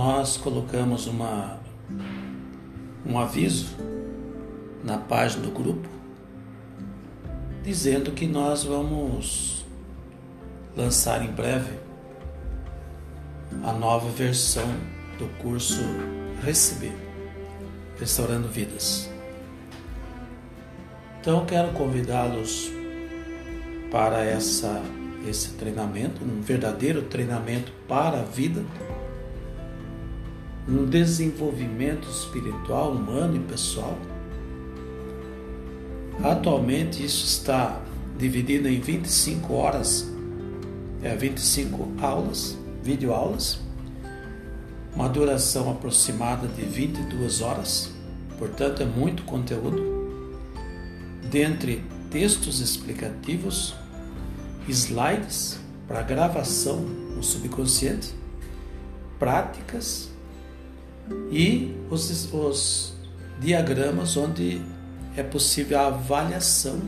nós colocamos uma, um aviso na página do grupo dizendo que nós vamos lançar em breve a nova versão do curso Receber Restaurando Vidas. Então quero convidá-los para essa esse treinamento, um verdadeiro treinamento para a vida, um desenvolvimento espiritual, humano e pessoal. Atualmente isso está dividido em 25 horas, é 25 aulas, videoaulas, uma duração aproximada de 22 horas, portanto é muito conteúdo. Dentre textos explicativos, slides para gravação no subconsciente, práticas e os, os diagramas onde é possível a avaliação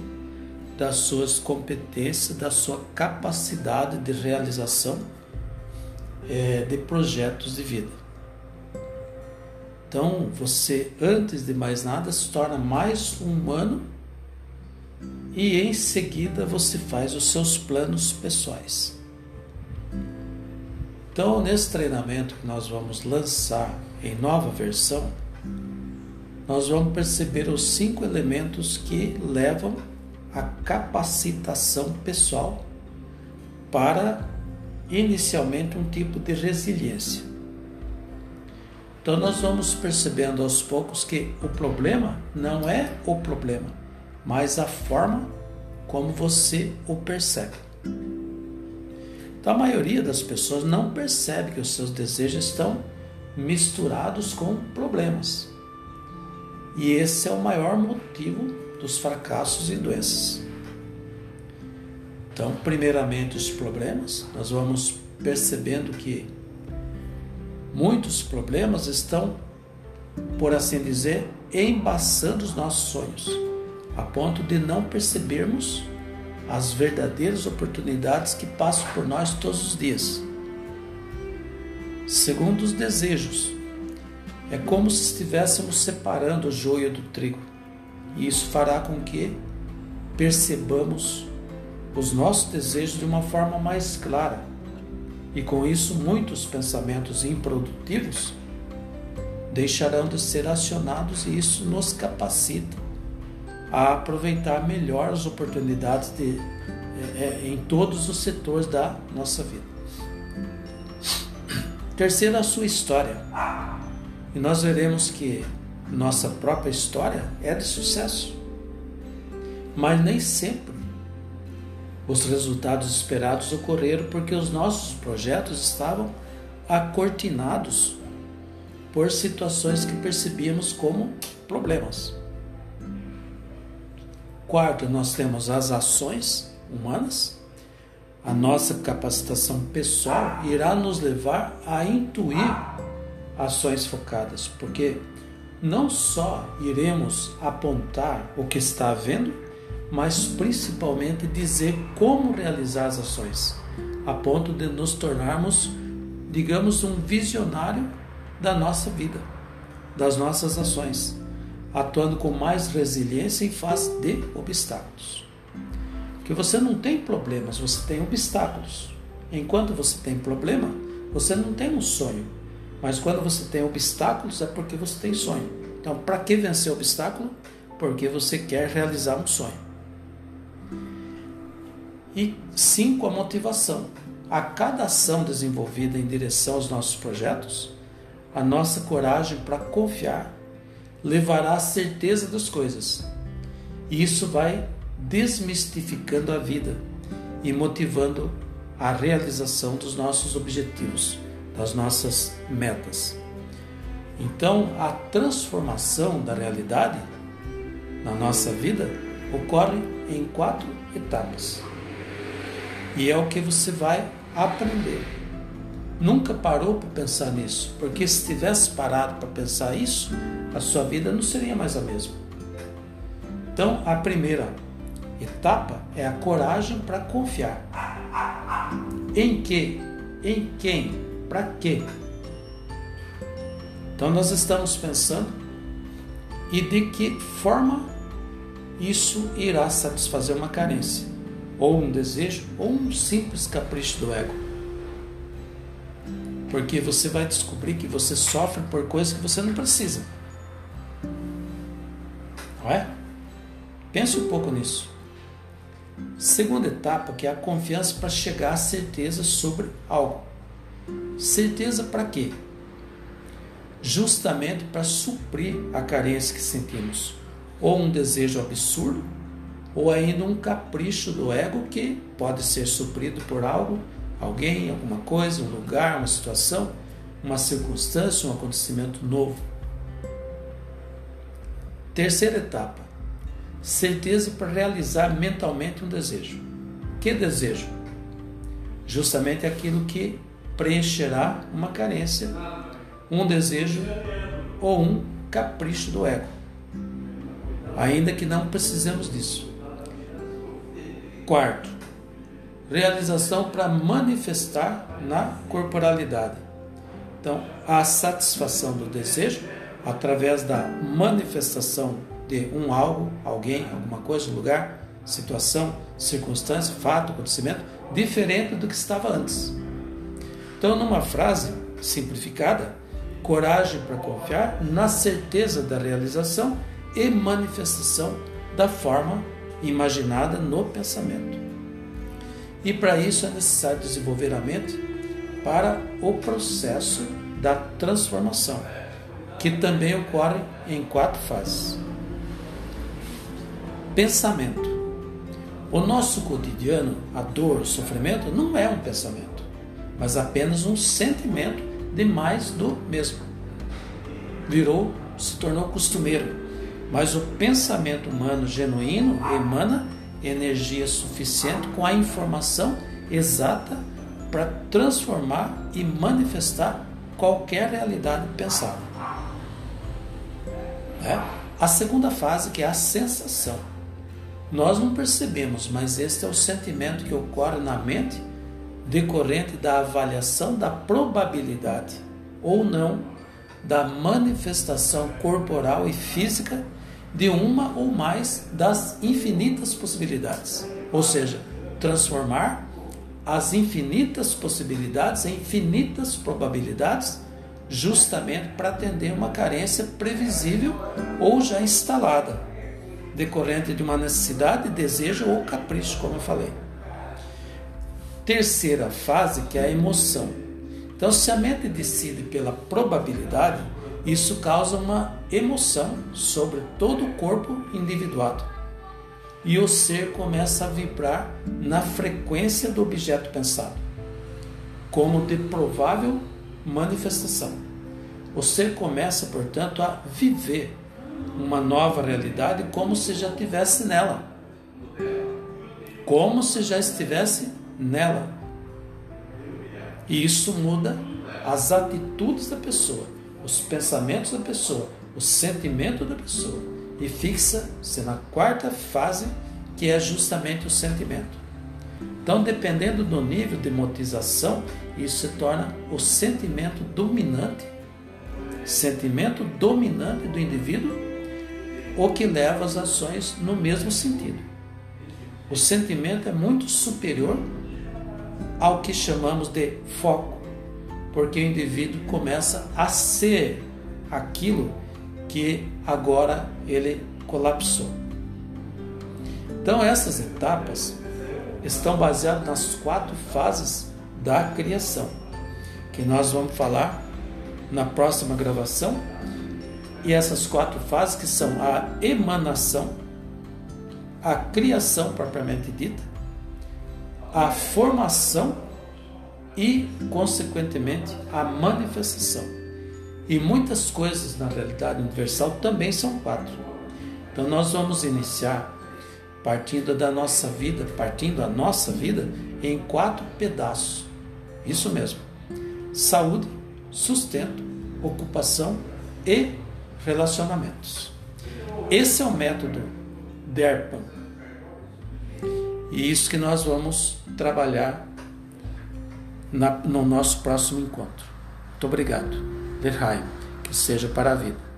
das suas competências, da sua capacidade de realização é, de projetos de vida. Então, você, antes de mais nada, se torna mais humano e em seguida você faz os seus planos pessoais. Então, nesse treinamento que nós vamos lançar em nova versão, nós vamos perceber os cinco elementos que levam à capacitação pessoal para inicialmente um tipo de resiliência. Então nós vamos percebendo aos poucos que o problema não é o problema, mas a forma como você o percebe. Então a maioria das pessoas não percebe que os seus desejos estão misturados com problemas. E esse é o maior motivo dos fracassos e doenças. Então, primeiramente, os problemas, nós vamos percebendo que muitos problemas estão, por assim dizer, embaçando os nossos sonhos, a ponto de não percebermos as verdadeiras oportunidades que passam por nós todos os dias. Segundo os desejos, é como se estivéssemos separando o joio do trigo, e isso fará com que percebamos os nossos desejos de uma forma mais clara, e com isso muitos pensamentos improdutivos deixarão de ser acionados e isso nos capacita a aproveitar melhor as oportunidades de, é, é em todos os setores da nossa vida. Terceiro, a sua história. E nós veremos que nossa própria história é de sucesso. Mas nem sempre os resultados esperados ocorreram porque os nossos projetos estavam acortinados por situações que percebíamos como problemas. Quarto, nós temos as ações humanas. A nossa capacitação pessoal irá nos levar a intuir ações focadas, porque não só iremos apontar o que está havendo, mas principalmente dizer como realizar as ações, a ponto de nos tornarmos, digamos, um visionário da nossa vida, das nossas ações, atuando com mais resiliência em face de obstáculos. Porque você não tem problemas, você tem obstáculos. Enquanto você tem problema, você não tem um sonho. Mas quando você tem obstáculos, é porque você tem sonho. Então, para que vencer obstáculo? Porque você quer realizar um sonho. E cinco, a motivação. A cada ação desenvolvida em direção aos nossos projetos, a nossa coragem para confiar levará à certeza das coisas. E isso vai desmistificando a vida e motivando a realização dos nossos objetivos, das nossas metas. Então, a transformação da realidade na nossa vida ocorre em quatro etapas. E é o que você vai aprender. Nunca parou para pensar nisso, porque se tivesse parado para pensar isso, a sua vida não seria mais a mesma. Então, a primeira etapa é a coragem para confiar. Em que? Em quem? Para quê? Então nós estamos pensando e de que forma isso irá satisfazer uma carência, ou um desejo, ou um simples capricho do ego. Porque você vai descobrir que você sofre por coisas que você não precisa. Não é? Pense um pouco nisso. Segunda etapa, que é a confiança para chegar à certeza sobre algo. Certeza para quê? Justamente para suprir a carência que sentimos, ou um desejo absurdo, ou ainda um capricho do ego que pode ser suprido por algo, alguém, alguma coisa, um lugar, uma situação, uma circunstância, um acontecimento novo. Terceira etapa, certeza para realizar mentalmente um desejo. Que desejo? Justamente aquilo que preencherá uma carência, um desejo ou um capricho do ego. Ainda que não precisemos disso. Quarto, realização para manifestar na corporalidade. Então, a satisfação do desejo através da manifestação de um algo, alguém, alguma coisa, lugar, situação, circunstância, fato, acontecimento, diferente do que estava antes. Então, numa frase simplificada, coragem para confiar na certeza da realização e manifestação da forma imaginada no pensamento. E para isso é necessário desenvolver a mente para o processo da transformação, que também ocorre em quatro fases. Pensamento. O nosso cotidiano, a dor, o sofrimento, não é um pensamento, mas apenas um sentimento de mais do mesmo. Virou, se tornou costumeiro. Mas o pensamento humano genuíno emana energia suficiente com a informação exata para transformar e manifestar qualquer realidade pensada. É? A segunda fase, que é a sensação. Nós não percebemos, mas este é o sentimento que ocorre na mente decorrente da avaliação da probabilidade ou não da manifestação corporal e física de uma ou mais das infinitas possibilidades. Ou seja, transformar as infinitas possibilidades em infinitas probabilidades, justamente para atender uma carência previsível ou já instalada decorrente de uma necessidade, desejo ou capricho, como eu falei. Terceira fase, que é a emoção. Então, se a mente decide pela probabilidade, isso causa uma emoção sobre todo o corpo individuado. E o ser começa a vibrar na frequência do objeto pensado, como de provável manifestação. O ser começa, portanto, a viver uma nova realidade como se já tivesse nela. Como se já estivesse nela. E isso muda as atitudes da pessoa, os pensamentos da pessoa, o sentimento da pessoa. E fixa-se na quarta fase, que é justamente o sentimento. Então, dependendo do nível de motização, isso se torna o sentimento dominante, sentimento dominante do indivíduo o que leva as ações no mesmo sentido. O sentimento é muito superior ao que chamamos de foco, porque o indivíduo começa a ser aquilo que agora ele colapsou. Então, essas etapas estão baseadas nas quatro fases da criação, que nós vamos falar na próxima gravação e essas quatro fases que são a emanação, a criação propriamente dita, a formação e, consequentemente, a manifestação. E muitas coisas na realidade universal também são quatro. Então nós vamos iniciar partindo da nossa vida, partindo a nossa vida em quatro pedaços. Isso mesmo. Saúde, sustento, ocupação e relacionamentos. Esse é o método DERPAN. E isso que nós vamos trabalhar no nosso próximo encontro. Muito obrigado. Verheim. Que que seja para a vida.